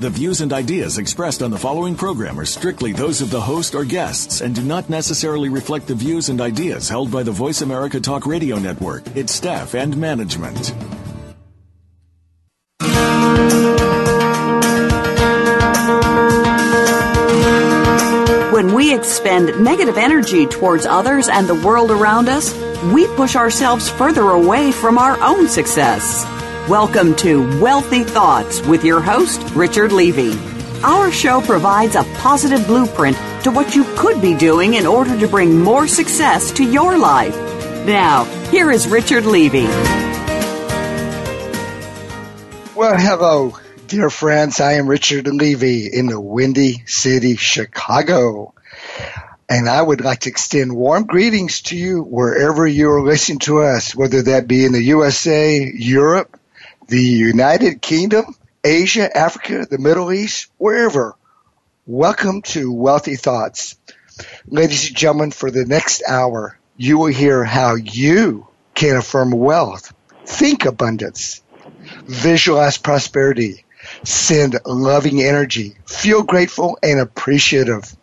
The views and ideas expressed on the following program are strictly those of the host or guests and do not necessarily reflect the views and ideas held by the Voice America Talk Radio Network, its staff, and management. When we expend negative energy towards others and the world around us, we push ourselves further away from our own success. Welcome to Wealthy Thoughts with your host, Richard Levy. Our show provides a positive blueprint to what you could be doing in order to bring more success to your life. Now, here is Richard Levy. Well, hello, dear friends. I am Richard Levy in the Windy City, Chicago. And I would like to extend warm greetings to you wherever you are listening to us, whether that be in the USA, Europe, the United Kingdom, Asia, Africa, the Middle East, wherever. Welcome to Wealthy Thoughts. Ladies and gentlemen, for the next hour, you will hear how you can affirm wealth, think abundance, visualize prosperity, send loving energy, feel grateful and appreciative,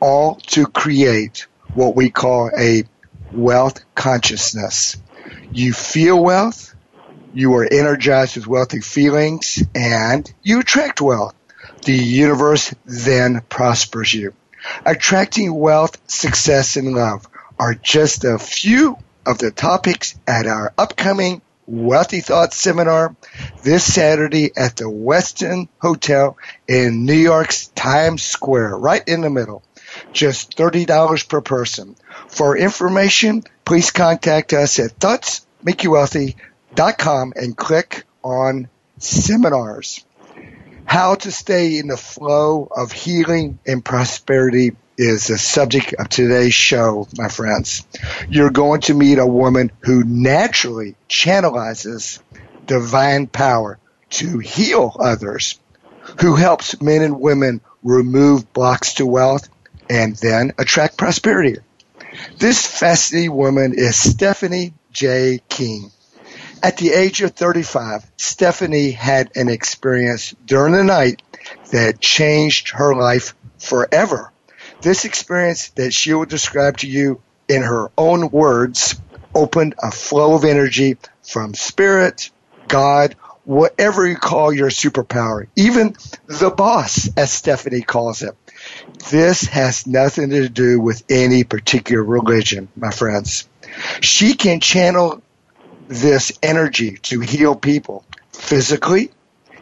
all to create what we call a wealth consciousness. You feel wealth, you are energized with wealthy feelings and you attract wealth. The universe then prospers you. Attracting wealth, success, and love are just a few of the topics at our upcoming Wealthy Thoughts seminar this Saturday at the Westin Hotel in New York's Times Square, right in the middle. Just $30 per person. For information, please contact us at thoughtsmakeYouWealthy.com com and click on seminars. How to stay in the flow of healing and prosperity is the subject of today's show, my friends. You're going to meet a woman who naturally channelizes divine power to heal others, who helps men and women remove blocks to wealth and then attract prosperity. This fascinating woman is Stephanie J. King. At the age of 35, Stephanie had an experience during the night that changed her life forever. This experience that she will describe to you in her own words opened a flow of energy from spirit, God, whatever you call your superpower, even the boss, as Stephanie calls it. This has nothing to do with any particular religion, my friends. She can channel this energy to heal people physically,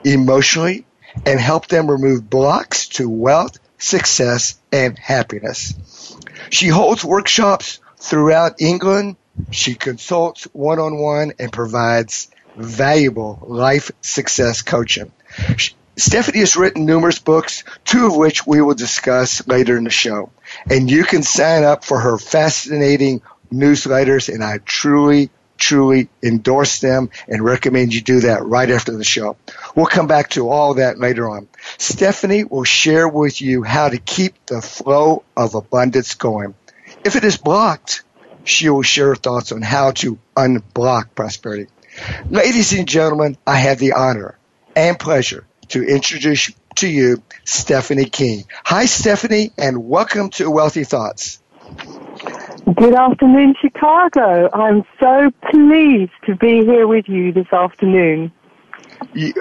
emotionally, and help them remove blocks to wealth, success, and happiness. She holds workshops throughout England. She consults one on one and provides valuable life success coaching. Stephanie has written numerous books, two of which we will discuss later in the show. And you can sign up for her fascinating newsletters, and I truly truly endorse them and recommend you do that right after the show. We'll come back to all that later on. Stephanie will share with you how to keep the flow of abundance going. If it is blocked, she will share thoughts on how to unblock prosperity. Ladies and gentlemen, I have the honor and pleasure to introduce to you Stephanie King. Hi, Stephanie, and welcome to Wealthy Thoughts. Good afternoon, Chicago. I'm so pleased to be here with you this afternoon.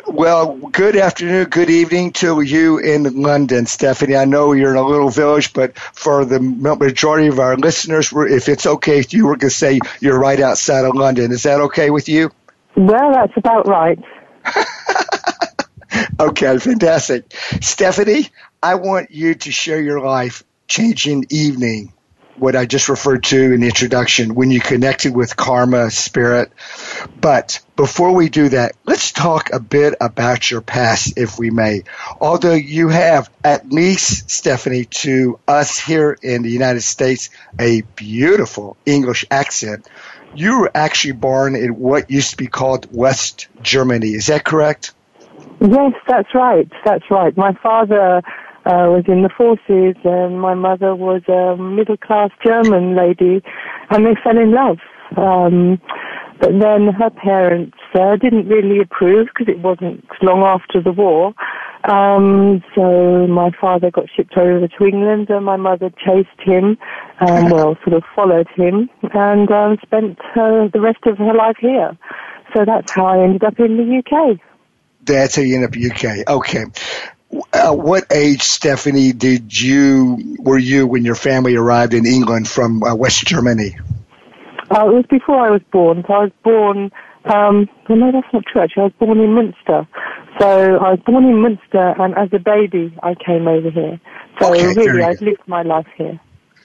Well, good afternoon, good evening to you in London, Stephanie. I know you're in a little village, but for the majority of our listeners, if it's okay with you, we're going to say you're right outside of London. Is that okay with you? Well, that's about right. okay, fantastic. Stephanie, I want you to share your life changing evening what I just referred to in the introduction when you connected with karma, spirit. But before we do that, let's talk a bit about your past, if we may. Although you have, at least, Stephanie, to us here in the United States, a beautiful English accent, you were actually born in what used to be called West Germany. Is that correct? Yes, that's right. That's right. My father uh, was in the forces, and my mother was a middle class German lady, and they fell in love. Um, but then her parents uh, didn't really approve because it wasn't long after the war. Um, so my father got shipped over to England, and my mother chased him, um, well, sort of followed him, and um, spent the rest of her life here. So that's how I ended up in the UK. That's how you end up in the UK. Okay. At what age, Stephanie, did you were you when your family arrived in England from uh, West Germany? Uh, it was before I was born. So I was born. Um, well, no, that's not true. Actually, I was born in Munster. So I was born in Munster, and as a baby, I came over here. So Okay, really, I've lived my life here.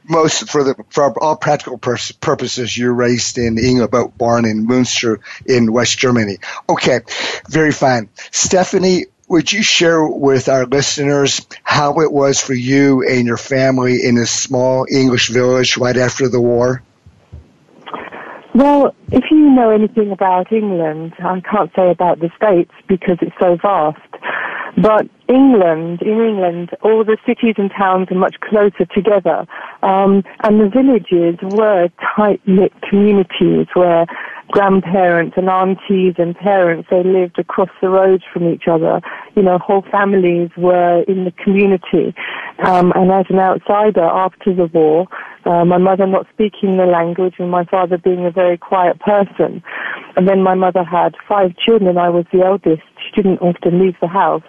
Most for the for all practical purposes, you're raised in England, but born in Munster in West Germany. Okay, very fine. Stephanie, would you share with our listeners how it was for you and your family in a small English village right after the war? Well, if you know anything about England, I can't say about the States because it's so vast. But England, in England, all the cities and towns are much closer together. Um, and the villages were tight-knit communities where grandparents and aunties and parents, they lived across the road from each other. You know, whole families were in the community. Um, and as an outsider after the war, uh, my mother not speaking the language and my father being a very quiet person. And then my mother had five children. I was the eldest. She didn't often leave the house.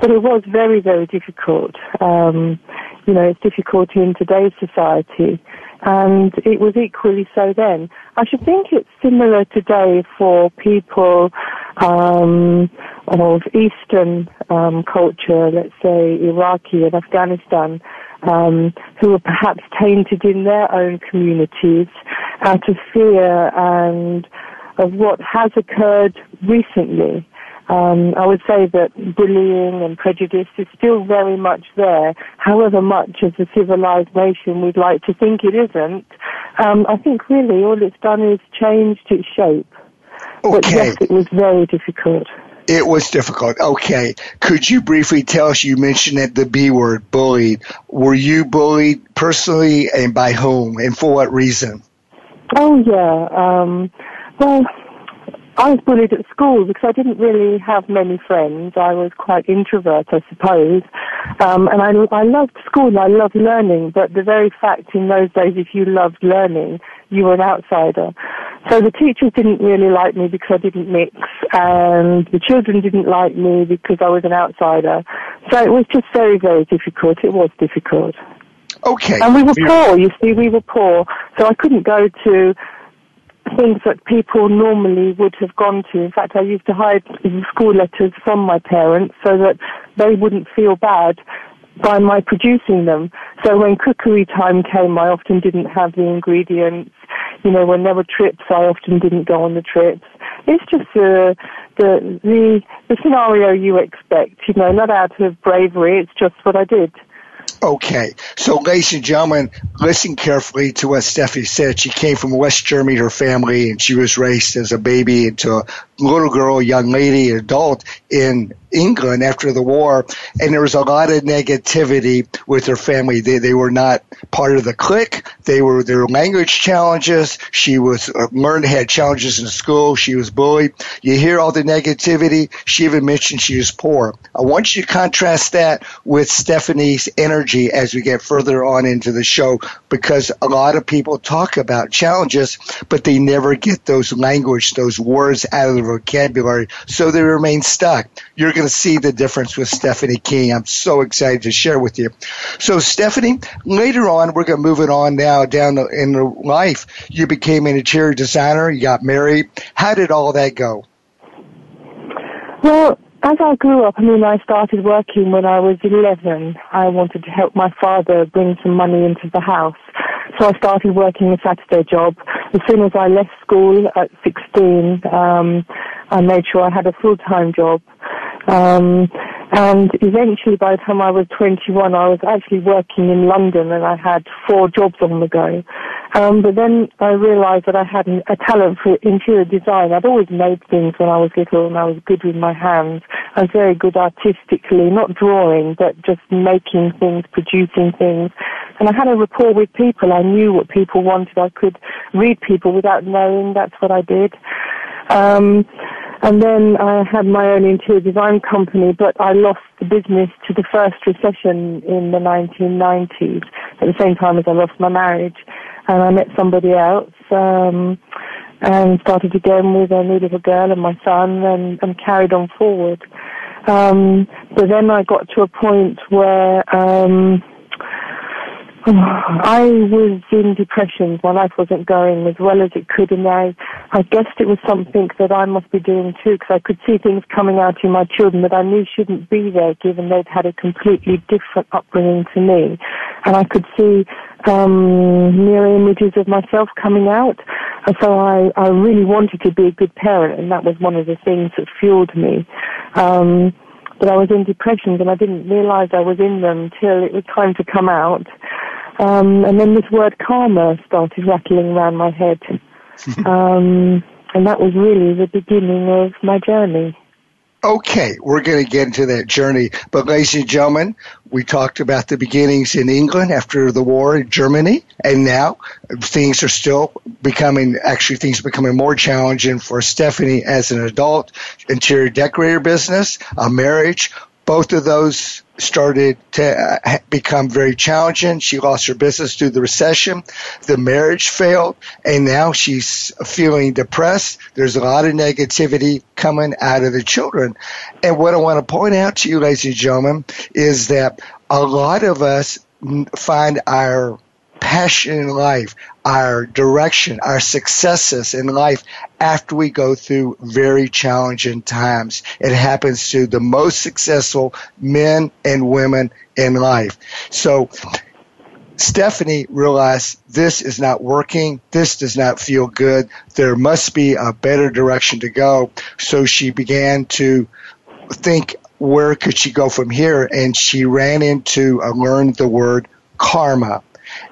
But it was very, very difficult. Um, you know, it's difficult in today's society. And it was equally so then. I should think it's similar today for people um, of Eastern um, culture, let's say Iraqi and Afghanistan, um, who are perhaps tainted in their own communities out of fear and of what has occurred recently. Um, I would say that bullying and prejudice is still very much there. However much as a civilized nation we'd like to think it isn't, um, I think really all it's done is changed its shape. Okay. But yes, it was very difficult. It was difficult. Okay. Could you briefly tell us, you mentioned that the B word, bullied. Were you bullied personally and by whom and for what reason? Oh yeah. Um, well, I was bullied at school because I didn't really have many friends. I was quite introvert, I suppose. Um, and I, I loved school. And I loved learning. But the very fact in those days, if you loved learning, you were an outsider. So the teachers didn't really like me because I didn't mix, and the children didn't like me because I was an outsider. So it was just very, very difficult. It was difficult. Okay. And we were poor, you see, we were poor. So I couldn't go to things that people normally would have gone to. In fact, I used to hide school letters from my parents so that they wouldn't feel bad by my producing them. So when cookery time came, I often didn't have the ingredients. You know, when there were trips, I often didn't go on the trips. It's just the the the, the scenario you expect. You know, not out of bravery. It's just what I did. Okay. So, ladies and gentlemen, listen carefully to what Steffi said. She came from West Germany, her family, and she was raised as a baby into a little girl, young lady, adult in England after the war. And there was a lot of negativity with her family. They, they were not part of the clique. They were, their language challenges. She was uh, learned, had challenges in school. She was bullied. You hear all the negativity. She even mentioned she was poor. I want you to contrast that with Stephanie's energy as we get further on into the show because a lot of people talk about challenges, but they never get those language, those words out of the vocabulary. So they remain stuck. You're going to see the difference with Stephanie King. I'm so excited to share with you. So Stephanie, later on, we're going to move it on now down in life. You became an interior designer. You got married. How did all that go? Well, as I grew up, I mean, I started working when I was 11. I wanted to help my father bring some money into the house. So I started working a Saturday job. As soon as I left school at 16, um, I made sure I had a full-time job. Um, And eventually, by the time I was 21, I was actually working in London and I had four jobs on the go. Um, but then I realized that I had a talent for interior design. I'd always made things when I was little and I was good with my hands. I was very good artistically, not drawing, but just making things, producing things. And I had a rapport with people. I knew what people wanted. I could read people without knowing. That's what I did. Um, and then I had my own interior design company, but I lost the business to the first recession in the 1990s at the same time as I lost my marriage. And I met somebody else, um, and started again with a new little girl and my son and, and carried on forward. Um, but then I got to a point where, um, I was in depression. My life wasn't going as well as it could, and I, I guessed it was something that I must be doing too, because I could see things coming out in my children that I knew shouldn't be there, given they'd had a completely different upbringing to me, and I could see um, mirror images of myself coming out. And so I, I really wanted to be a good parent, and that was one of the things that fueled me. Um, but I was in depressions, and I didn't realize I was in them till it was time to come out. Um, and then this word karma started rattling around my head. um, and that was really the beginning of my journey. Okay, we're going to get into that journey. But ladies and gentlemen, we talked about the beginnings in England after the war in Germany, and now things are still becoming, actually things are becoming more challenging for Stephanie as an adult, interior decorator business, a marriage, both of those started to uh, become very challenging. She lost her business through the recession. The marriage failed, and now she's feeling depressed. There's a lot of negativity coming out of the children. And what I want to point out to you, ladies and gentlemen, is that a lot of us find our passion in life, our direction, our successes in life after we go through very challenging times. It happens to the most successful men and women in life. So, Stephanie realized this is not working. This does not feel good. There must be a better direction to go. So she began to think, where could she go from here? And she ran into, uh, learned the word karma.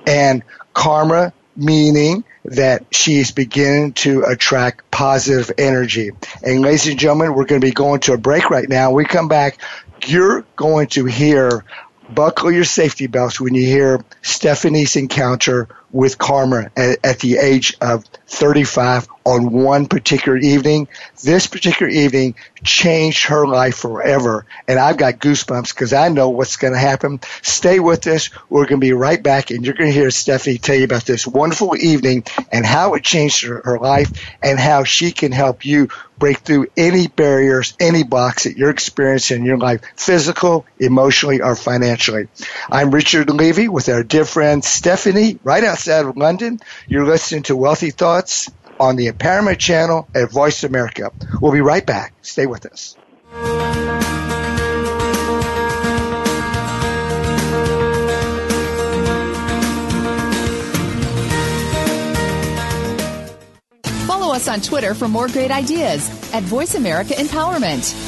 And karma meaning that she's beginning to attract positive energy. And ladies and gentlemen, we're going to be going to a break right now. we come back, you're going to hear buckle your safety belts when you hear Stephanie's encounter with karma at, at, the age of 35 on one particular evening. This particular evening changed her life forever. And I've got goosebumps because I know what's going to happen. Stay with us. We're going to be right back and you're going to hear Stephanie tell you about this wonderful evening and how it changed her, her life and how she can help you break through any barriers, any blocks that you're experiencing in your life, physical, emotionally, or financially. I'm Richard Levy with our dear friend Stephanie right outside of London. You're listening to Wealthy Thoughts on the Empowerment Channel at Voice America. We'll be right back. Stay with us. Follow us on Twitter for more great ideas at Voice America Empowerment.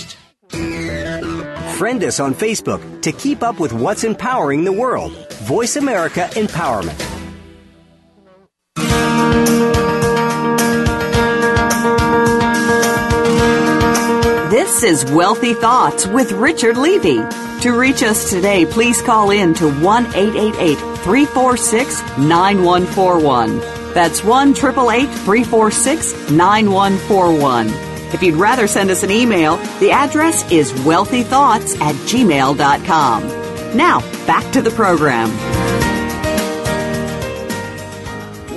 Friend us on Facebook to keep up with what's empowering the world. Voice America Empowerment. This is Wealthy Thoughts with Richard Levy. To reach us today, please call in to 1 888 346 9141. That's 1 346 9141. If you'd rather send us an email, the address is wealthythoughts at gmail.com. Now, back to the program.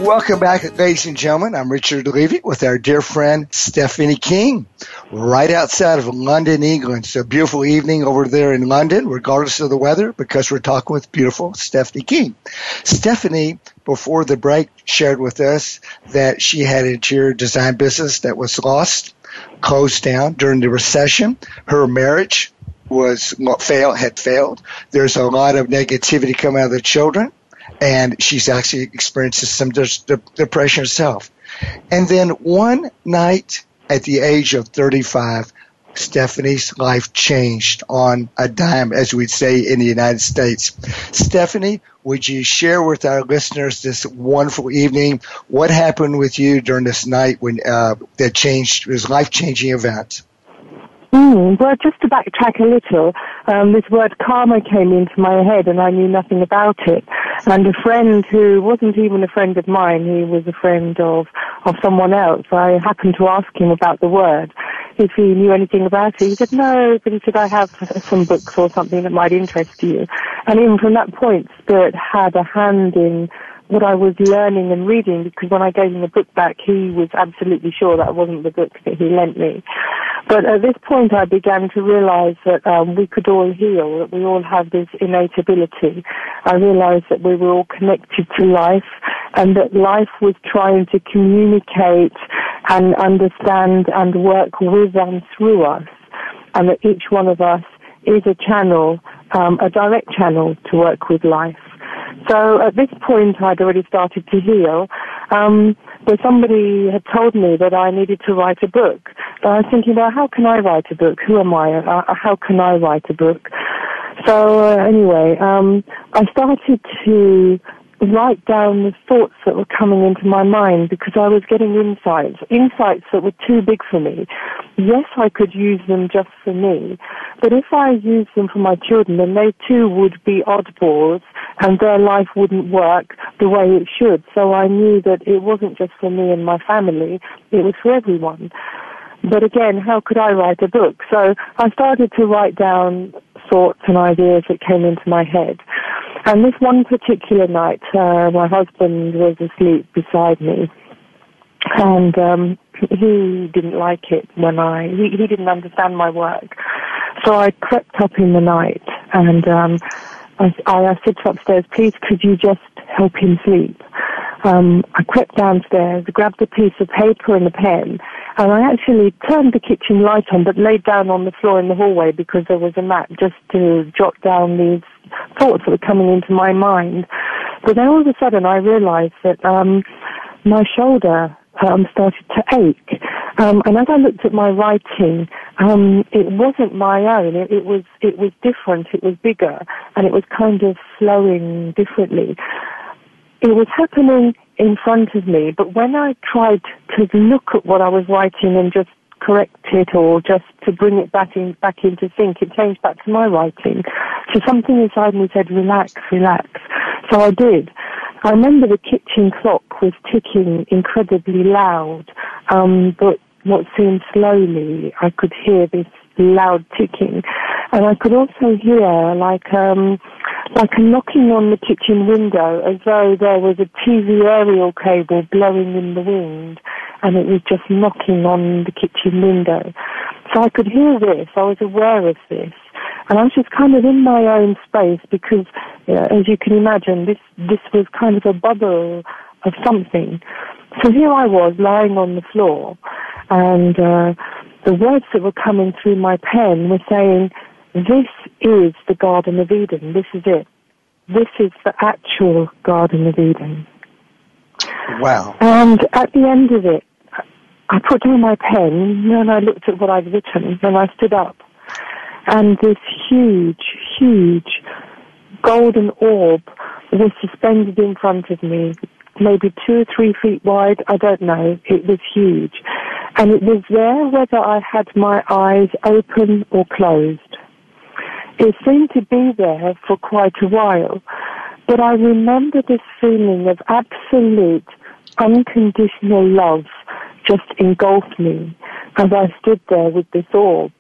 Welcome back, ladies and gentlemen. I'm Richard Levy with our dear friend Stephanie King, right outside of London, England. It's a beautiful evening over there in London, regardless of the weather, because we're talking with beautiful Stephanie King. Stephanie, before the break, shared with us that she had an interior design business that was lost, closed down during the recession. Her marriage was failed, had failed. There's a lot of negativity coming out of the children and she's actually experiencing some depression herself. And then one night at the age of 35, Stephanie's life changed on a dime, as we'd say in the United States. Stephanie, would you share with our listeners this wonderful evening? What happened with you during this night when uh, that changed was life changing event? Mm, well, just to backtrack a little, um, this word karma came into my head and I knew nothing about it. And a friend who wasn't even a friend of mine, he was a friend of, of someone else, I happened to ask him about the word, if he knew anything about it. He said, no, but he said, I have some books or something that might interest you. And even from that point, Spirit had a hand in what I was learning and reading because when I gave him the book back, he was absolutely sure that wasn't the book that he lent me. But at this point, I began to realize that um, we could all heal, that we all have this innate ability. I realized that we were all connected to life and that life was trying to communicate and understand and work with and through us and that each one of us is a channel, um, a direct channel to work with life. So at this point, I'd already started to heal. Um, but somebody had told me that I needed to write a book. But I was thinking, well, how can I write a book? Who am I? Uh, uh how can I write a book? So uh, anyway, um, I started to write down the thoughts that were coming into my mind because I was getting insights, insights that were too big for me. Yes, I could use them just for me, but if I used them for my children, then they too would be oddballs and their life wouldn't work the way it should. So I knew that it wasn't just for me and my family, it was for everyone. But again, how could I write a book? So I started to write down thoughts and ideas that came into my head. And this one particular night, uh, my husband was asleep beside me, and um, he didn't like it when I he, he didn't understand my work. So I crept up in the night and um, I, I said to upstairs, please could you just help him sleep? Um, I crept downstairs, grabbed a piece of paper and a pen, and I actually turned the kitchen light on, but laid down on the floor in the hallway because there was a mat just to jot down these thoughts that were coming into my mind. But then all of a sudden I realized that um, my shoulder um, started to ache. Um, and as I looked at my writing, um, it wasn't my own. It, it was it was different. It was bigger, and it was kind of flowing differently. It was happening in front of me, but when I tried to look at what I was writing and just correct it or just to bring it back in back into sync, it changed back to my writing. So something inside me said, "Relax, relax." So I did. I remember the kitchen clock was ticking incredibly loud, um, but what seemed slowly, I could hear this loud ticking, and I could also hear like um, like a knocking on the kitchen window, as though there was a TV aerial cable blowing in the wind, and it was just knocking on the kitchen window. So I could hear this. I was aware of this. And I was just kind of in my own space because, you know, as you can imagine, this, this was kind of a bubble of something. So here I was lying on the floor and, uh, the words that were coming through my pen were saying, this is the Garden of Eden. This is it. This is the actual Garden of Eden. Wow. And at the end of it, I put down my pen and I looked at what I'd written and I stood up and this huge, huge golden orb was suspended in front of me, maybe two or three feet wide, I don't know, it was huge. And it was there whether I had my eyes open or closed. It seemed to be there for quite a while, but I remember this feeling of absolute unconditional love just engulfed me as I stood there with this orb,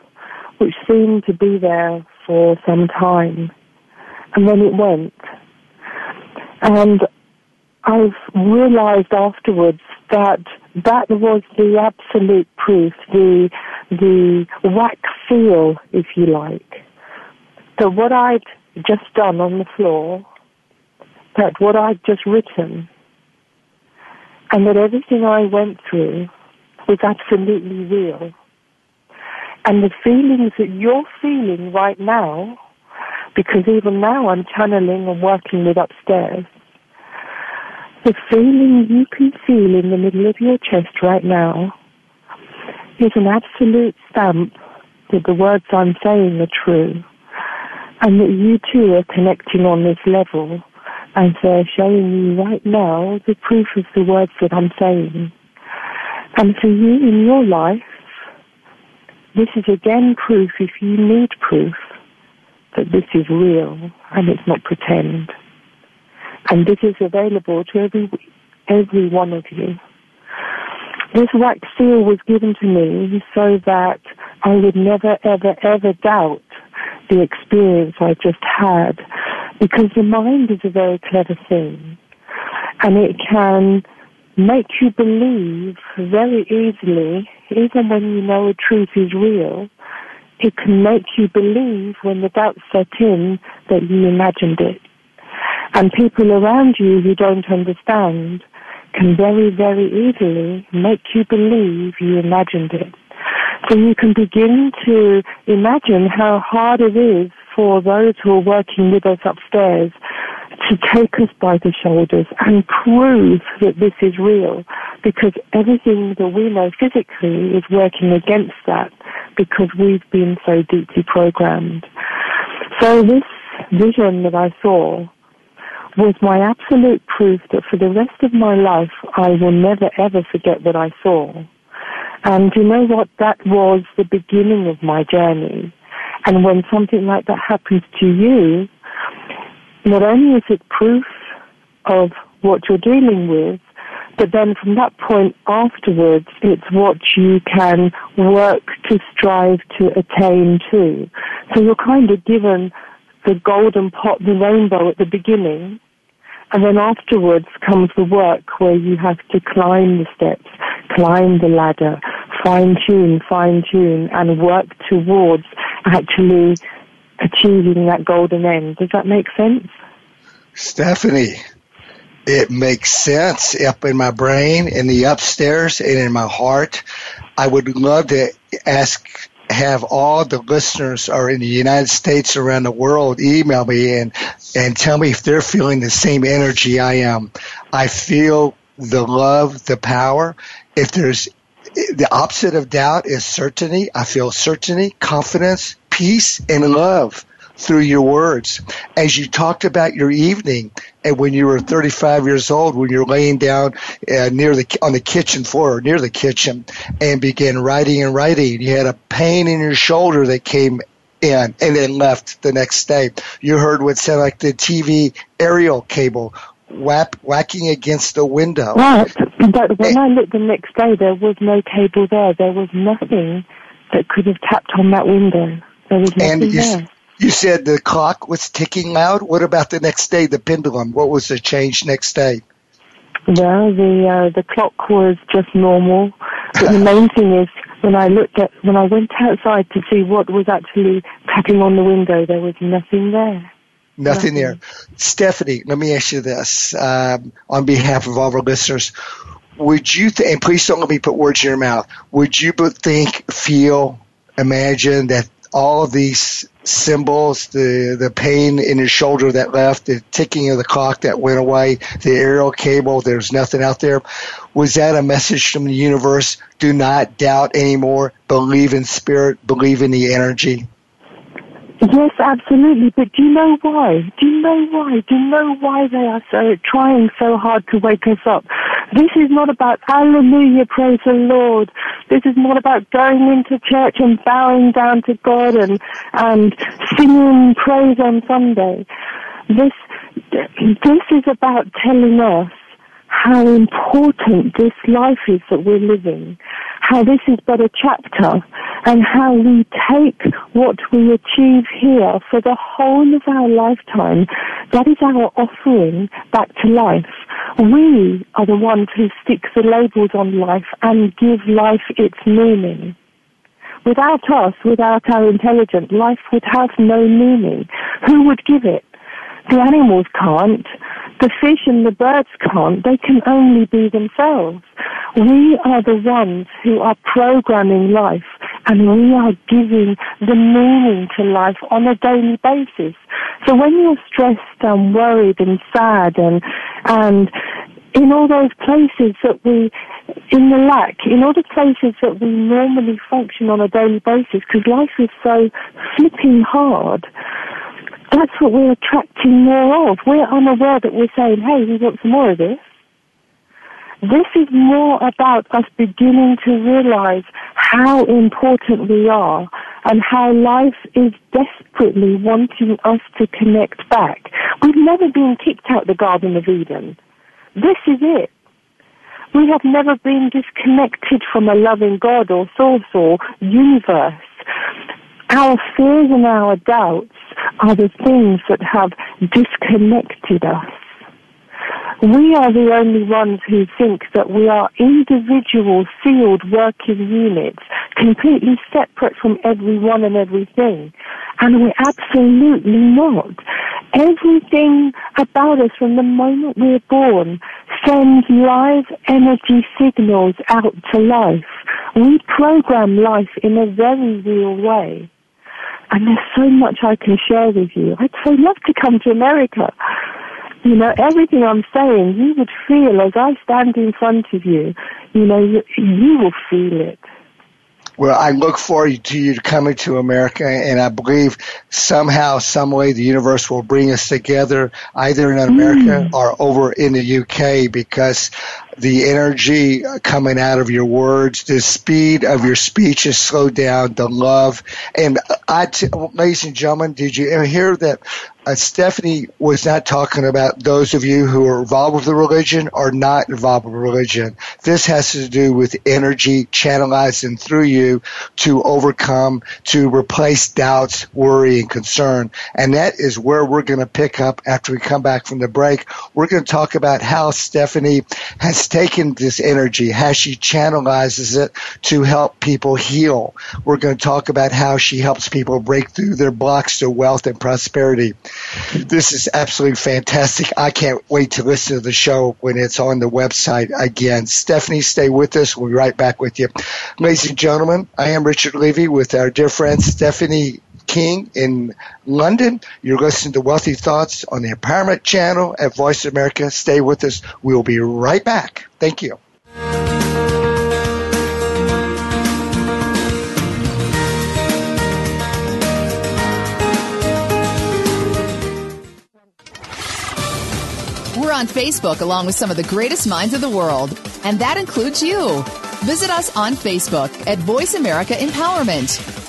which seemed to be there for some time. And then it went. And I've realized afterwards that that was the absolute proof, the, the wax seal, if you like, that what I'd just done on the floor, that what I'd just written, and that everything I went through was absolutely real. And the feelings that you're feeling right now, because even now I'm channeling and working with upstairs, the feeling you can feel in the middle of your chest right now is an absolute stamp that the words I'm saying are true and that you too are connecting on this level and they're showing you right now the proof of the words that I'm saying. And for you in your life, this is again proof, if you need proof, that this is real and it's not pretend. And this is available to every, every one of you. This wax seal was given to me so that I would never, ever, ever doubt the experience I just had because the mind is a very clever thing and it can make you believe very easily, even when you know a truth is real, it can make you believe when the doubts set in that you imagined it. And people around you who don't understand can very, very easily make you believe you imagined it. So you can begin to imagine how hard it is for those who are working with us upstairs to take us by the shoulders and prove that this is real because everything that we know physically is working against that because we've been so deeply programmed. So this vision that I saw was my absolute proof that for the rest of my life I will never ever forget what I saw. And you know what? That was the beginning of my journey. And when something like that happens to you, not only is it proof of what you're dealing with, but then from that point afterwards, it's what you can work to strive to attain to. So you're kind of given the golden pot, the rainbow at the beginning, and then afterwards comes the work where you have to climb the steps, climb the ladder, fine tune, fine tune, and work towards actually achieving that golden end. Does that make sense? Stephanie, it makes sense up in my brain, in the upstairs, and in my heart. I would love to ask, have all the listeners are in the United States around the world email me and, and tell me if they're feeling the same energy I am. I feel the love, the power. If there's the opposite of doubt is certainty. I feel certainty, confidence, peace, and love through your words. As you talked about your evening and when you were 35 years old, when you're laying down uh, near the, on the kitchen floor, near the kitchen and began writing and writing, you had a pain in your shoulder that came in and then left the next day. You heard what sounded like the TV aerial cable whap, whacking against the window. But when I looked the next day, there was no cable there. There was nothing that could have tapped on that window. There was nothing and you, there. You said the clock was ticking loud. What about the next day, the pendulum? What was the change next day? Well, the uh, the clock was just normal, but the main thing is when I looked at when I went outside to see what was actually tapping on the window, there was nothing there. Nothing, nothing. there. Stephanie, let me ask you this um, on behalf of all our listeners. Would you, th- and please don't let me put words in your mouth, would you think, feel, imagine that all of these symbols, the, the pain in his shoulder that left, the ticking of the clock that went away, the aerial cable, there's nothing out there. Was that a message from the universe? Do not doubt anymore. Believe in spirit. Believe in the energy. Yes, absolutely. But do you know why? Do you know why? Do you know why they are so trying so hard to wake us up? This is not about hallelujah, praise the Lord. This is not about going into church and bowing down to God and and singing praise on Sunday. This this is about telling us how important this life is that we're living, how this is but a chapter, and how we take what we achieve here for the whole of our lifetime. That is our offering back to life. We are the ones who stick the labels on life and give life its meaning. Without us, without our intelligence, life would have no meaning. Who would give it? The animals can't. The fish and the birds can't. They can only be themselves. We are the ones who are programming life and we are giving the meaning to life on a daily basis. So when you're stressed and worried and sad and, and in all those places that we, in the lack, in all the places that we normally function on a daily basis, because life is so flipping hard, that's what we're attracting more of. We're unaware that we're saying, hey, we want some more of this. This is more about us beginning to realize how important we are and how life is desperately wanting us to connect back. We've never been kicked out of the Garden of Eden. This is it. We have never been disconnected from a loving God or source or universe. Our fears and our doubts are the things that have disconnected us. We are the only ones who think that we are individual sealed working units, completely separate from everyone and everything. And we're absolutely not. Everything about us from the moment we're born sends live energy signals out to life. We program life in a very real way. And there's so much I can share with you. I'd so love to come to America. You know, everything I'm saying, you would feel as I stand in front of you, you know, you, you will feel it. Well, I look forward to you coming to America, and I believe somehow, some way, the universe will bring us together, either in America mm. or over in the UK, because the energy coming out of your words, the speed of your speech is slowed down, the love, and I, t- ladies and gentlemen, did you hear that uh, Stephanie was not talking about those of you who are involved with the religion or not involved with religion. This has to do with energy channelizing through you to overcome, to replace doubts, worry, and concern. And that is where we're going to pick up after we come back from the break. We're going to talk about how Stephanie has taken this energy, how she channelizes it to help people heal. We're going to talk about how she helps people break through their blocks to wealth and prosperity. This is absolutely fantastic. I can't wait to listen to the show when it's on the website again. Stephanie, stay with us. We'll be right back with you. Ladies and gentlemen, I am Richard Levy with our dear friend Stephanie King in London. You're listening to Wealthy Thoughts on the Empowerment Channel at Voice America. Stay with us. We'll be right back. Thank you. On Facebook along with some of the greatest minds of the world, and that includes you. Visit us on Facebook at Voice America Empowerment.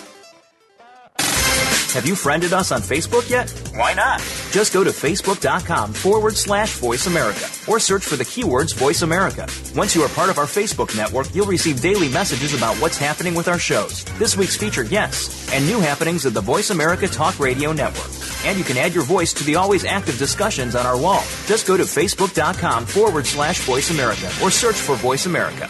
Have you friended us on Facebook yet? Why not? Just go to facebook.com forward slash voice America or search for the keywords voice America. Once you are part of our Facebook network, you'll receive daily messages about what's happening with our shows, this week's featured guests, and new happenings of the Voice America Talk Radio Network. And you can add your voice to the always active discussions on our wall. Just go to facebook.com forward slash voice America or search for voice America.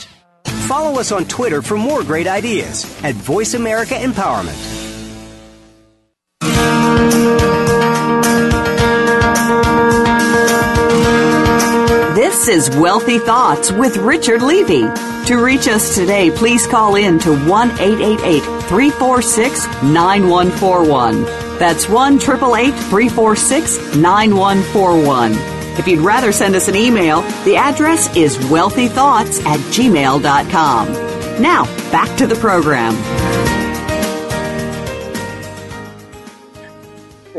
Follow us on Twitter for more great ideas at Voice America Empowerment. This is Wealthy Thoughts with Richard Levy. To reach us today, please call in to 1 346 9141. That's 1 346 9141. If you'd rather send us an email, the address is wealthythoughts at gmail.com. Now, back to the program.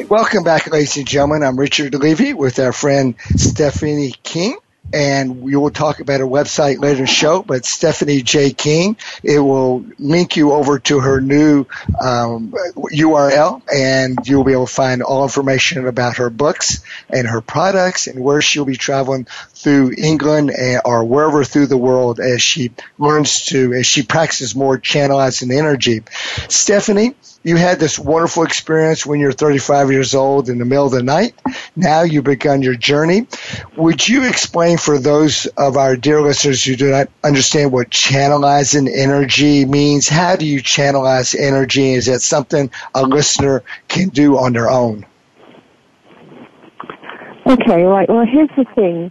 Welcome back, ladies and gentlemen. I'm Richard Levy with our friend Stephanie King and we will talk about her website later in the show. But Stephanie J. King, it will link you over to her new um, URL, and you'll be able to find all information about her books and her products and where she'll be traveling through England or wherever through the world as she learns to, as she practices more channelizing energy. Stephanie, you had this wonderful experience when you're 35 years old in the middle of the night. Now you've begun your journey. Would you explain for those of our dear listeners who do not understand what channelizing energy means? How do you channelize energy? Is that something a listener can do on their own? Okay, right. Well, here's the thing.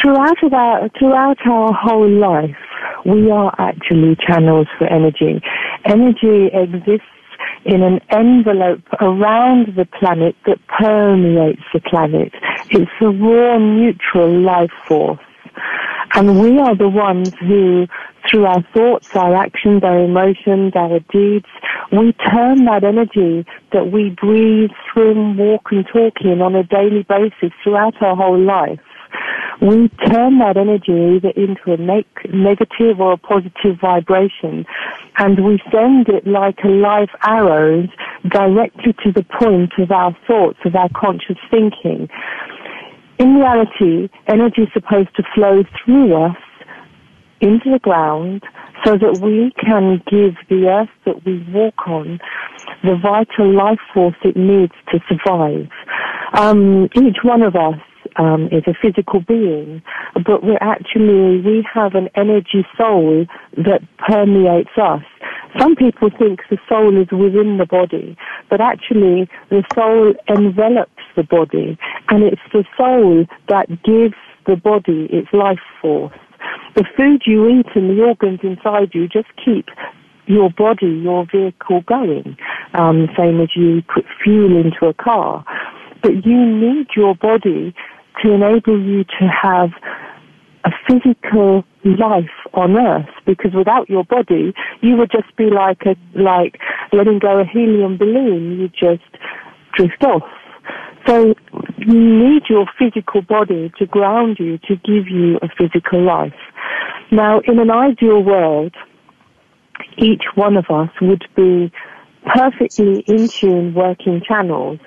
Throughout our, throughout our whole life, we are actually channels for energy. Energy exists in an envelope around the planet that permeates the planet. It's a raw, neutral life force. And we are the ones who, through our thoughts, our actions, our emotions, our deeds, we turn that energy that we breathe, swim, walk and talk in on a daily basis throughout our whole life we turn that energy either into a negative or a positive vibration and we send it like a live arrows directly to the point of our thoughts, of our conscious thinking. In reality, energy is supposed to flow through us into the ground so that we can give the earth that we walk on the vital life force it needs to survive. Um, each one of us um, is a physical being, but we're actually, we have an energy soul that permeates us. Some people think the soul is within the body, but actually the soul envelops the body, and it's the soul that gives the body its life force. The food you eat and the organs inside you just keep your body, your vehicle going, um, same as you put fuel into a car. But you need your body to enable you to have a physical life on earth because without your body you would just be like a like letting go a helium balloon. You just drift off. So you need your physical body to ground you to give you a physical life. Now in an ideal world each one of us would be perfectly in tune working channels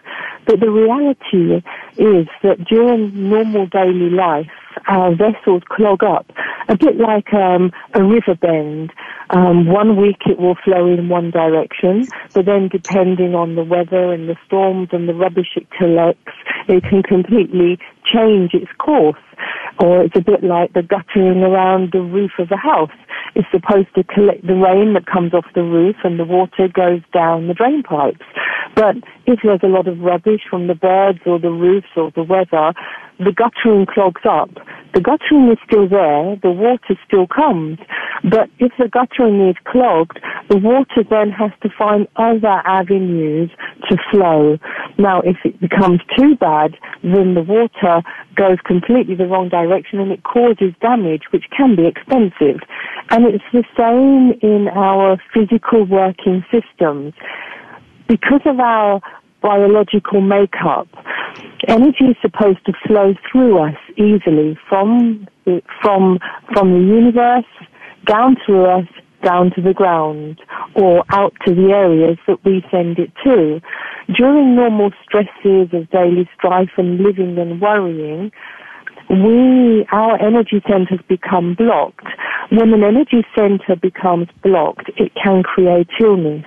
but the reality is that during normal daily life, our vessels clog up, a bit like um, a river bend. Um, one week it will flow in one direction, but then depending on the weather and the storms and the rubbish it collects, it can completely change its course. Or it's a bit like the guttering around the roof of a house. It's supposed to collect the rain that comes off the roof and the water goes down the drain pipes. But if there's a lot of rubbish from the birds or the roofs or the weather, the guttering clogs up. The guttering is still there, the water still comes, but if the guttering is clogged, the water then has to find other avenues to flow. Now, if it becomes too bad, then the water goes completely the wrong direction and it causes damage, which can be expensive. And it's the same in our physical working systems. Because of our biological makeup, energy is supposed to flow through us easily from from from the universe down through us down to the ground or out to the areas that we send it to. During normal stresses of daily strife and living and worrying, we, our energy centers become blocked. When an energy center becomes blocked, it can create illness.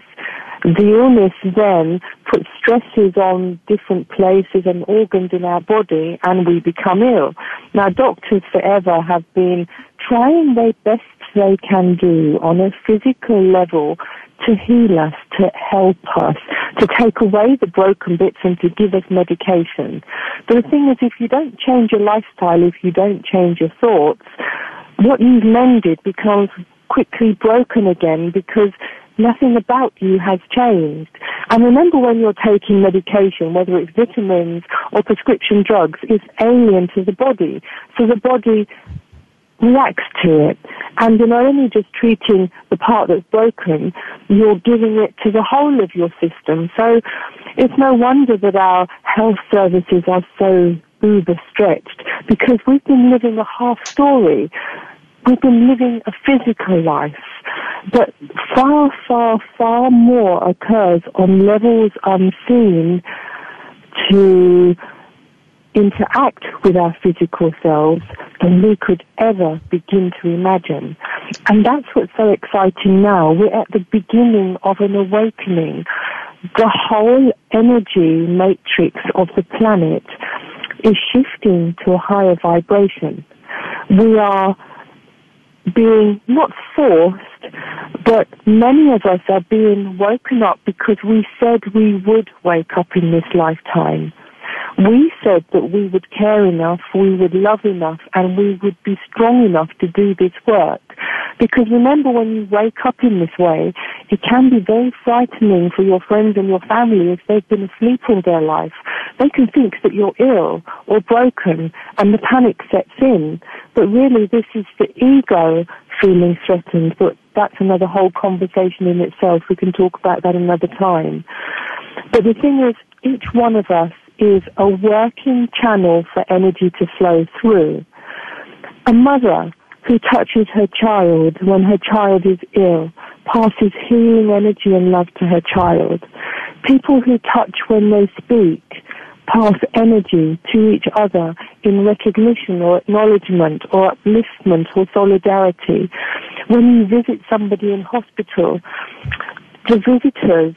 The illness then puts stresses on different places and organs in our body and we become ill. Now doctors forever have been trying their best they can do on a physical level to heal us, to help us, to take away the broken bits and to give us medication. But the thing is, if you don't change your lifestyle, if you don't change your thoughts, what you've mended becomes quickly broken again because nothing about you has changed. And remember when you're taking medication, whether it's vitamins or prescription drugs, it's alien to the body. So the body reacts to it. And you're not only just treating the part that's broken, you're giving it to the whole of your system. So it's no wonder that our health services are so uber stretched because we've been living a half story. We've been living a physical life. But far, far, far more occurs on levels unseen to interact with our physical selves than we could ever begin to imagine. And that's what's so exciting now. We're at the beginning of an awakening. The whole energy matrix of the planet is shifting to a higher vibration. We are being not forced, but many of us are being woken up because we said we would wake up in this lifetime. We said that we would care enough, we would love enough, and we would be strong enough to do this work. Because remember, when you wake up in this way, it can be very frightening for your friends and your family if they've been asleep all their life. They can think that you're ill or broken, and the panic sets in. But really, this is the ego feeling threatened. But that's another whole conversation in itself. We can talk about that another time. But the thing is, each one of us is a working channel for energy to flow through. A mother who touches her child when her child is ill passes healing energy and love to her child. People who touch when they speak pass energy to each other in recognition or acknowledgement or upliftment or solidarity. When you visit somebody in hospital, the visitors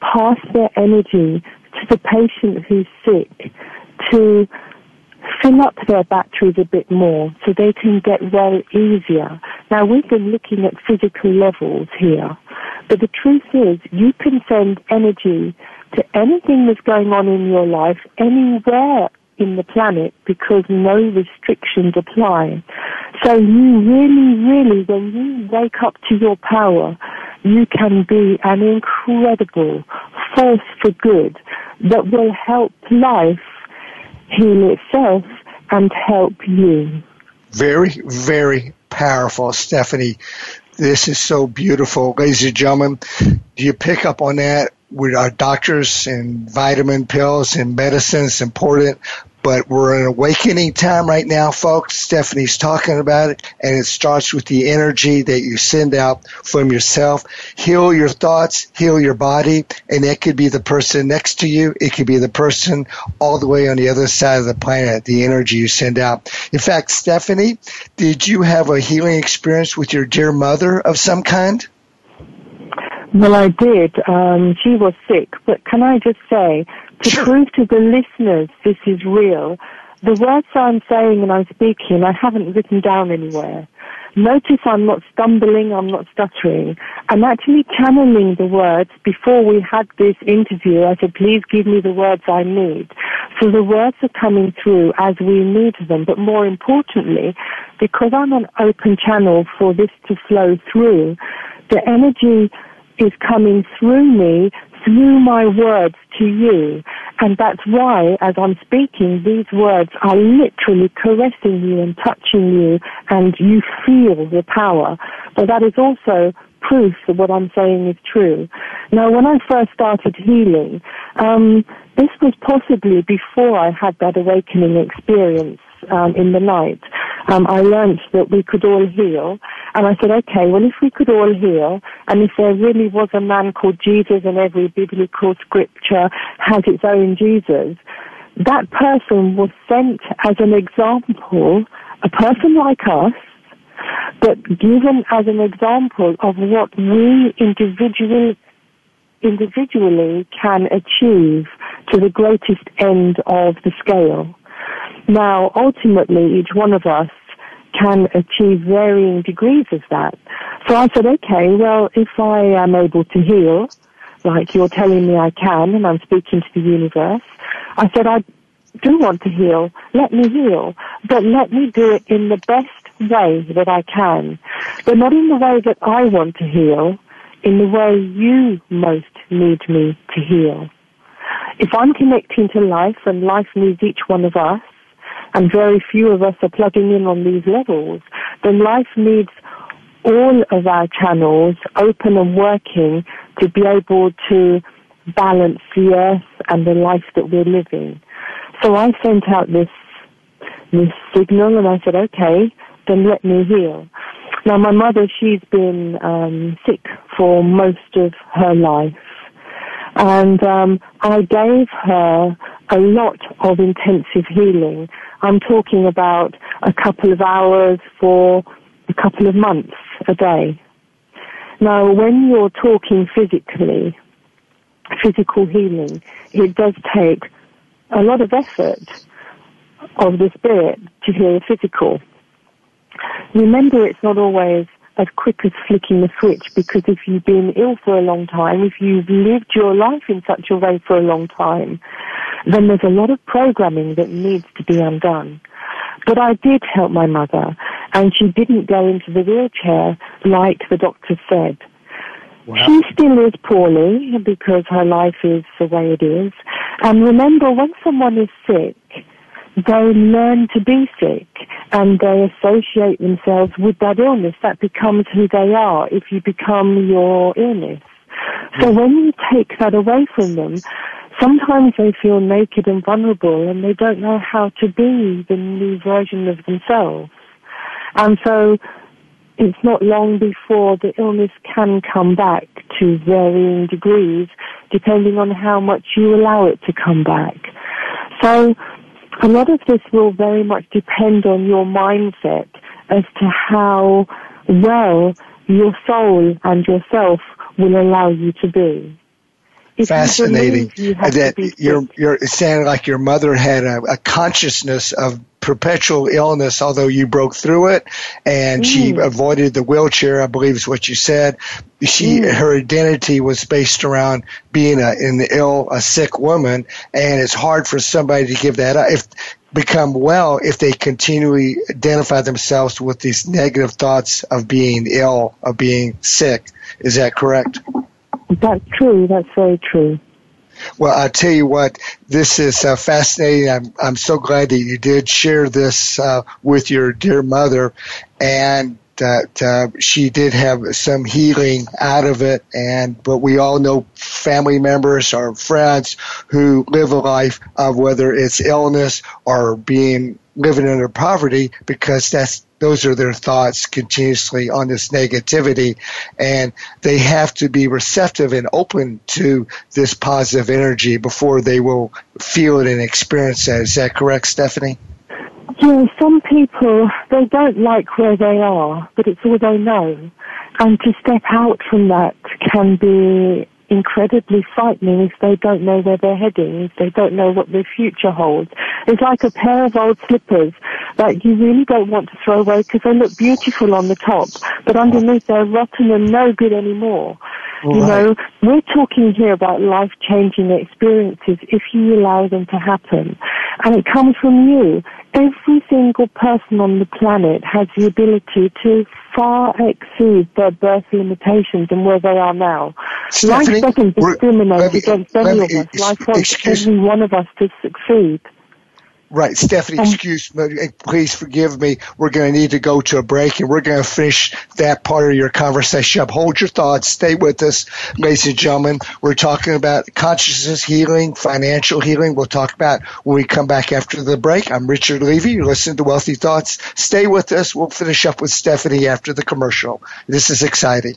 pass their energy to the patient who's sick to fill up their batteries a bit more so they can get well easier. Now we've been looking at physical levels here, but the truth is you can send energy to anything that's going on in your life anywhere in the planet because no restrictions apply. So you really, really, when you wake up to your power, you can be an incredible force for good that will help life heal itself and help you. Very, very powerful, Stephanie. This is so beautiful. Ladies and gentlemen, do you pick up on that? With our doctors and vitamin pills and medicine is important, but we're in awakening time right now, folks. Stephanie's talking about it, and it starts with the energy that you send out from yourself. Heal your thoughts, heal your body, and that could be the person next to you. It could be the person all the way on the other side of the planet, the energy you send out. In fact, Stephanie, did you have a healing experience with your dear mother of some kind? Well, I did. Um, she was sick, but can I just say to sure. prove to the listeners this is real, the words I'm saying and I'm speaking, I haven't written down anywhere. Notice I'm not stumbling, I'm not stuttering. I'm actually channeling the words before we had this interview. I said, please give me the words I need. So the words are coming through as we need them, but more importantly, because I'm an open channel for this to flow through, the energy is coming through me through my words to you. And that's why, as I'm speaking, these words are literally caressing you and touching you, and you feel the power. But that is also proof that what I'm saying is true. Now, when I first started healing, um, this was possibly before I had that awakening experience um, in the night. Um, I learned that we could all heal, and I said, okay, well, if we could all heal, and if there really was a man called Jesus, and every biblical scripture has its own Jesus, that person was sent as an example, a person like us, but given as an example of what we individually individually can achieve to the greatest end of the scale. Now, ultimately, each one of us can achieve varying degrees of that. So I said, okay, well, if I am able to heal, like you're telling me I can and I'm speaking to the universe. I said, I do want to heal. Let me heal. But let me do it in the best way that I can. But not in the way that I want to heal, in the way you most need me to heal. If I'm connecting to life and life needs each one of us, and very few of us are plugging in on these levels, then life needs all of our channels open and working to be able to balance the earth and the life that we're living. So I sent out this this signal and I said, okay, then let me heal. Now my mother, she's been um, sick for most of her life, and um, I gave her a lot of intensive healing. I'm talking about a couple of hours for a couple of months a day. Now, when you're talking physically, physical healing, it does take a lot of effort of the spirit to heal the physical. Remember, it's not always as quick as flicking the switch because if you've been ill for a long time, if you've lived your life in such a way for a long time, then there's a lot of programming that needs to be undone. But I did help my mother and she didn't go into the wheelchair like the doctor said. Wow. She still is poorly because her life is the way it is. And remember, when someone is sick, they learn to be sick and they associate themselves with that illness. That becomes who they are if you become your illness. So mm. when you take that away from them, sometimes they feel naked and vulnerable and they don't know how to be the new version of themselves. And so it's not long before the illness can come back to varying degrees depending on how much you allow it to come back. So a lot of this will very much depend on your mindset as to how well your soul and yourself will allow you to be. If Fascinating. You that you're, you're, it sounded like your mother had a, a consciousness of perpetual illness, although you broke through it and mm. she avoided the wheelchair, I believe is what you said. She, mm. her identity was based around being a, an ill, a sick woman. And it's hard for somebody to give that up. If, become well if they continually identify themselves with these negative thoughts of being ill, of being sick. Is that correct? That's true. That's very true. Well, I'll tell you what, this is uh, fascinating. I'm I'm so glad that you did share this uh, with your dear mother, and that uh, she did have some healing out of it. And but we all know family members or friends who live a life of whether it's illness or being living under poverty because that's those are their thoughts continuously on this negativity and they have to be receptive and open to this positive energy before they will feel it and experience that. Is that correct, Stephanie? Yeah, some people, they don't like where they are, but it's all they know. And to step out from that can be incredibly frightening if they don't know where they're heading, if they don't know what their future holds. It's like a pair of old slippers that you really don't want to throw away because they look beautiful on the top, but underneath they're rotten and no good anymore. You know, we're talking here about life-changing experiences if you allow them to happen. And it comes from you. Every single person on the planet has the ability to far exceed their birth limitations and where they are now. Stephanie, Life doesn't discriminate against any of us. Life wants every one of us to succeed. Right, Stephanie, um, excuse me, eh, please forgive me. We're going to need to go to a break and we're going to finish that part of your conversation up. Hold your thoughts. Stay with us, ladies and gentlemen. We're talking about consciousness healing, financial healing. We'll talk about when we come back after the break. I'm Richard Levy. You're listening to Wealthy Thoughts. Stay with us. We'll finish up with Stephanie after the commercial. This is exciting.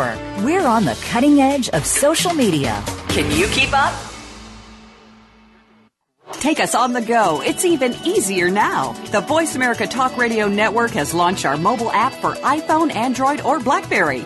We're on the cutting edge of social media. Can you keep up? Take us on the go. It's even easier now. The Voice America Talk Radio Network has launched our mobile app for iPhone, Android, or Blackberry.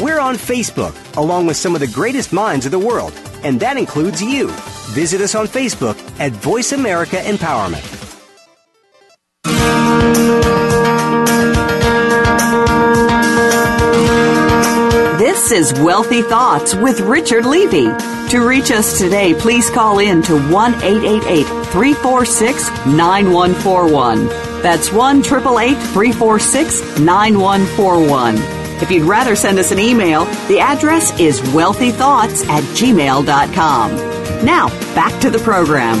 We're on Facebook, along with some of the greatest minds of the world, and that includes you. Visit us on Facebook at Voice America Empowerment. This is Wealthy Thoughts with Richard Levy. To reach us today, please call in to 1 888 346 9141. That's 1 346 9141. If you'd rather send us an email, the address is wealthythoughts at gmail.com. Now, back to the program.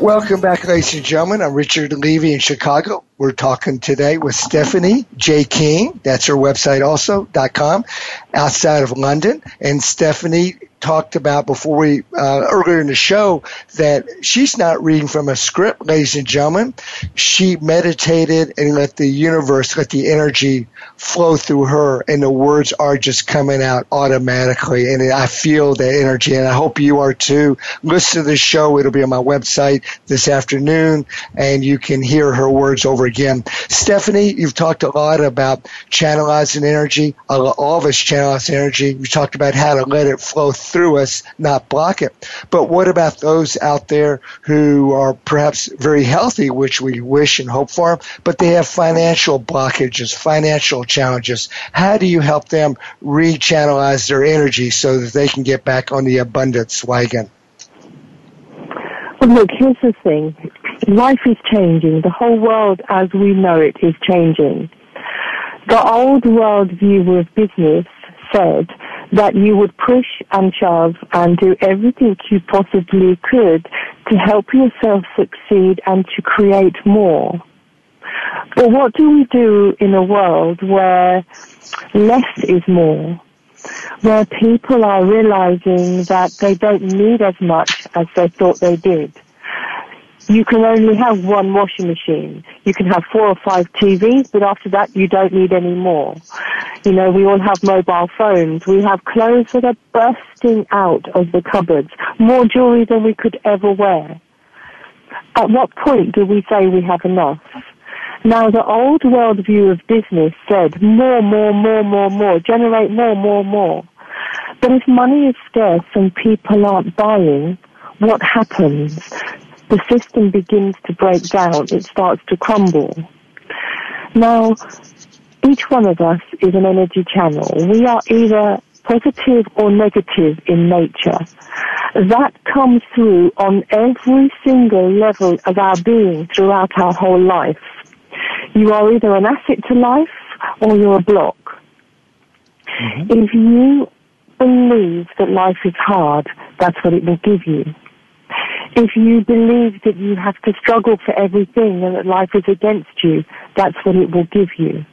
Welcome back, ladies and gentlemen. I'm Richard Levy in Chicago. We're talking today with Stephanie J. King. That's her website also, dot com, outside of London. And Stephanie talked about before we, uh, earlier in the show, that she's not reading from a script, ladies and gentlemen. She meditated and let the universe, let the energy flow through her and the words are just coming out automatically. And I feel that energy and I hope you are too. Listen to the show. It'll be on my website this afternoon and you can hear her words over again. Stephanie, you've talked a lot about channelizing energy. All of us channelize energy. You talked about how to let it flow through us, not block it. But what about those out there who are perhaps very healthy, which we wish and hope for, but they have financial blockages, financial challenges? How do you help them rechannelize their energy so that they can get back on the abundance wagon? Well, look, here's the thing. Life is changing. The whole world as we know it is changing. The old world view of business said that you would push and shove and do everything you possibly could to help yourself succeed and to create more. But what do we do in a world where less is more? Where people are realizing that they don't need as much as they thought they did you can only have one washing machine. You can have four or five TVs, but after that you don't need any more. You know, we all have mobile phones. We have clothes that are bursting out of the cupboards. More jewelry than we could ever wear. At what point do we say we have enough? Now, the old world view of business said more, more, more, more, more, generate more, more, more. But if money is scarce and people aren't buying, what happens? The system begins to break down, it starts to crumble. Now, each one of us is an energy channel. We are either positive or negative in nature. That comes through on every single level of our being throughout our whole life. You are either an asset to life or you're a block. Mm-hmm. If you believe that life is hard, that's what it will give you if you believe that you have to struggle for everything and that life is against you, that's what it will give you.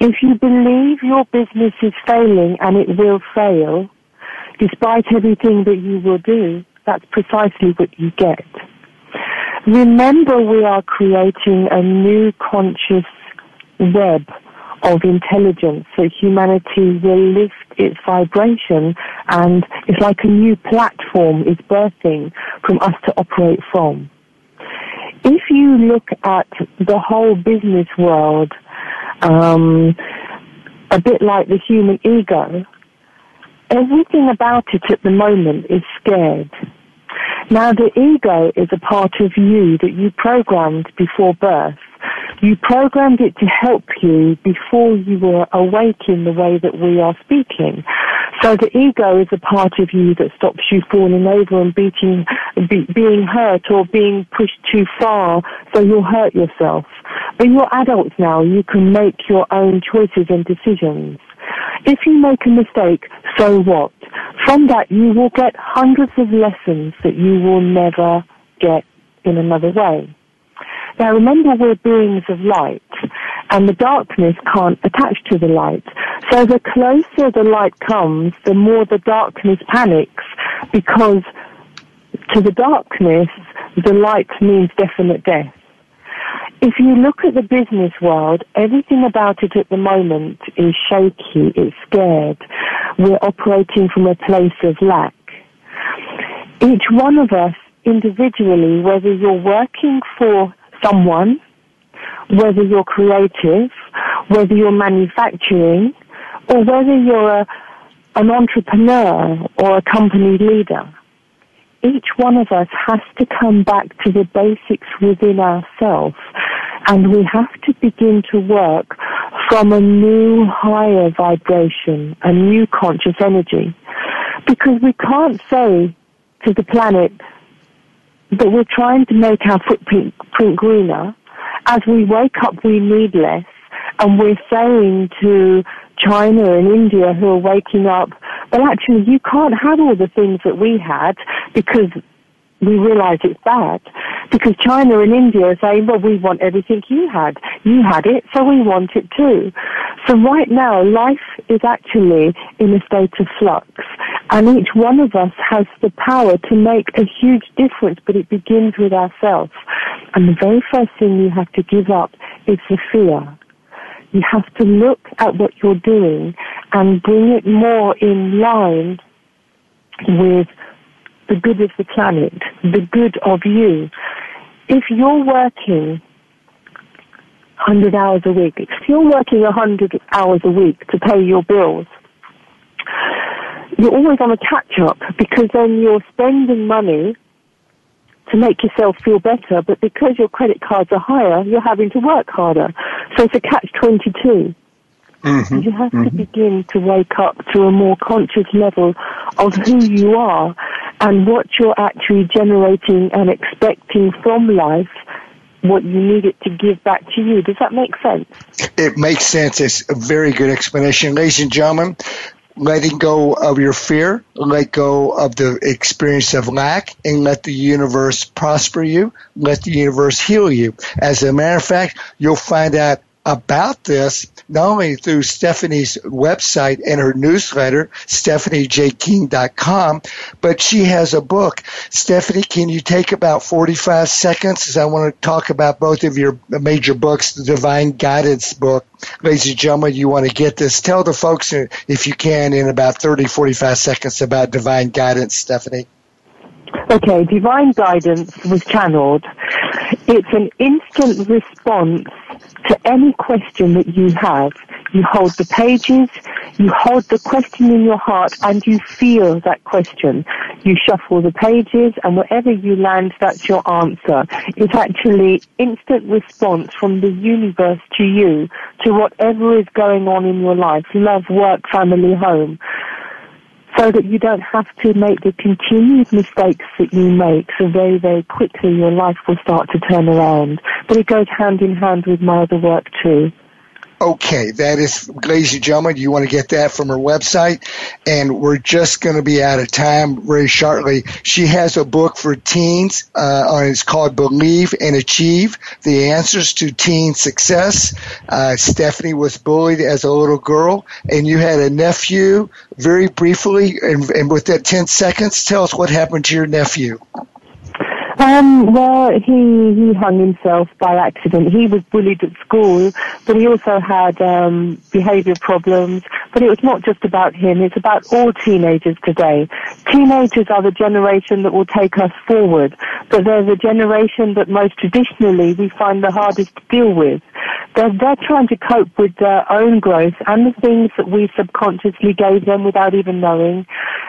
If you believe your business is failing and it will fail, despite everything that you will do, that's precisely what you get. Remember we are creating a new conscious web of intelligence. So humanity will lift its vibration and it's like a new platform is birthing from us to operate from. If you look at the whole business world, um, a bit like the human ego, everything about it at the moment is scared. Now the ego is a part of you that you programmed before birth. You programmed it to help you before you were awake in the way that we are speaking. So the ego is a part of you that stops you falling over and beating, be, being hurt or being pushed too far, so you'll hurt yourself. But you're adults now, you can make your own choices and decisions. If you make a mistake, so what? From that, you will get hundreds of lessons that you will never get in another way. Now remember we're beings of light and the darkness can't attach to the light. So the closer the light comes, the more the darkness panics because to the darkness, the light means definite death. If you look at the business world, everything about it at the moment is shaky, it's scared. We're operating from a place of lack. Each one of us individually, whether you're working for someone, whether you're creative, whether you're manufacturing, or whether you're a, an entrepreneur or a company leader. Each one of us has to come back to the basics within ourselves and we have to begin to work from a new higher vibration, a new conscious energy. Because we can't say to the planet, but we're trying to make our footprint greener. As we wake up, we need less. And we're saying to China and India who are waking up, well, actually, you can't have all the things that we had because we realize it's bad because China and India are saying, well, we want everything you had. You had it, so we want it too. So right now, life is actually in a state of flux and each one of us has the power to make a huge difference, but it begins with ourselves. And the very first thing you have to give up is the fear. You have to look at what you're doing and bring it more in line with the good of the planet, the good of you. If you're working 100 hours a week, if you're working 100 hours a week to pay your bills, you're always on a catch up because then you're spending money to make yourself feel better, but because your credit cards are higher, you're having to work harder. So it's a catch 22. Mm-hmm. You have mm-hmm. to begin to wake up to a more conscious level of who you are and what you're actually generating and expecting from life what you need it to give back to you. Does that make sense? It makes sense. It's a very good explanation. Ladies and gentlemen, letting go of your fear, let go of the experience of lack, and let the universe prosper you, let the universe heal you. As a matter of fact, you'll find out about this not only through Stephanie's website and her newsletter, stephaniejking.com, but she has a book. Stephanie, can you take about 45 seconds as I want to talk about both of your major books, the Divine Guidance book. Ladies and gentlemen, you want to get this. Tell the folks, uh, if you can, in about 30, 45 seconds about Divine Guidance, Stephanie. Okay, Divine Guidance was channeled. It's an instant response to any question that you have. You hold the pages, you hold the question in your heart, and you feel that question. You shuffle the pages, and wherever you land, that's your answer. It's actually instant response from the universe to you, to whatever is going on in your life, love, work, family, home so that you don't have to make the continued mistakes that you make so very, very quickly your life will start to turn around. But it goes hand in hand with my other work too. Okay, that is, ladies and gentlemen, you want to get that from her website, and we're just going to be out of time very shortly. She has a book for teens, uh, it's called Believe and Achieve: The Answers to Teen Success. Uh, Stephanie was bullied as a little girl, and you had a nephew. Very briefly, and, and with that ten seconds, tell us what happened to your nephew. Um, well, he, he hung himself by accident. He was bullied at school, but he also had um, behavior problems. But it was not just about him, it's about all teenagers today. Teenagers are the generation that will take us forward, but they're the generation that most traditionally we find the hardest to deal with They're, they're trying to cope with their own growth and the things that we subconsciously gave them without even knowing.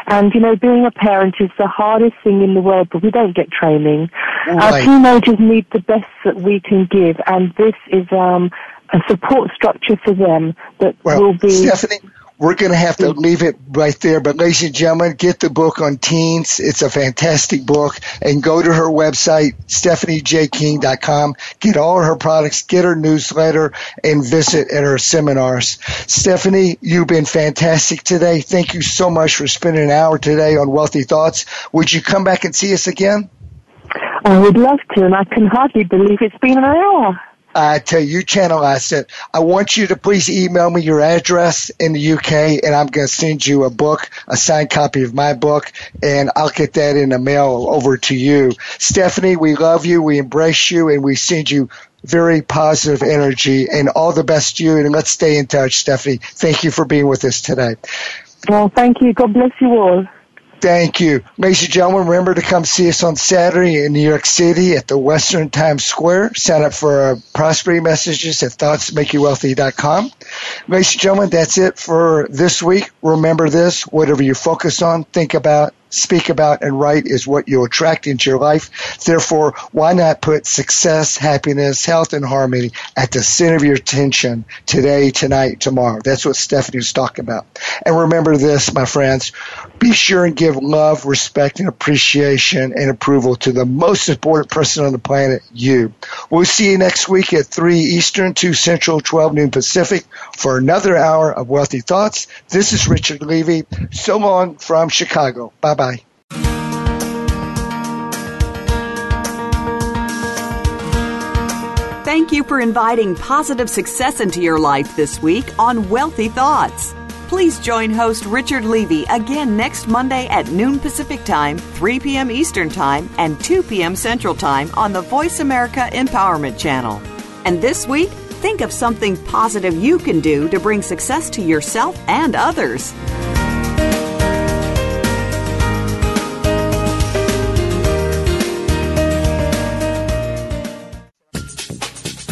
And, you know, being a parent is the hardest thing in the world, but we don't get training. Right. Our teenagers need the best that we can give, and this is um, a support structure for them that well, will be. Stephanie, we're going to have to mm-hmm. leave it right there. But ladies and gentlemen, get the book on teens. It's a fantastic book and go to her website, stephaniejking.com. Get all her products, get her newsletter and visit at her seminars. Stephanie, you've been fantastic today. Thank you so much for spending an hour today on Wealthy Thoughts. Would you come back and see us again? I would love to, and I can hardly believe it's been an hour uh, to you channel I said, I want you to please email me your address in the UK and I'm going to send you a book, a signed copy of my book, and I'll get that in the mail over to you. Stephanie, we love you, we embrace you, and we send you very positive energy and all the best to you. And let's stay in touch, Stephanie. Thank you for being with us today. Well, thank you. God bless you all. Thank you. Ladies and gentlemen, remember to come see us on Saturday in New York City at the Westin Times Square. Sign up for our prosperity messages at thoughtsmakeyouwealthy.com. Ladies and gentlemen, that's it for this week. Remember this, whatever you focus on, think about, speak about and write is what you attract into your life. Therefore, why not put success, happiness, health, and harmony at the center of your attention today, tonight, tomorrow? That's what Stephanie was talking about. And remember this, my friends, be sure and give love, respect, and appreciation and approval to the most important person on the planet, you. We'll see you next week at 3 Eastern, 2 Central, 12 noon Pacific for another hour of Wealthy Thoughts. This is Richard Levy. So long from Chicago. Bye bye. Thank you for inviting positive success into your life this week on Wealthy Thoughts. Please join host Richard Levy again next Monday at noon Pacific Time, 3 p.m. Eastern Time, and 2 p.m. Central Time on the Voice America Empowerment Channel. And this week, think of something positive you can do to bring success to yourself and others.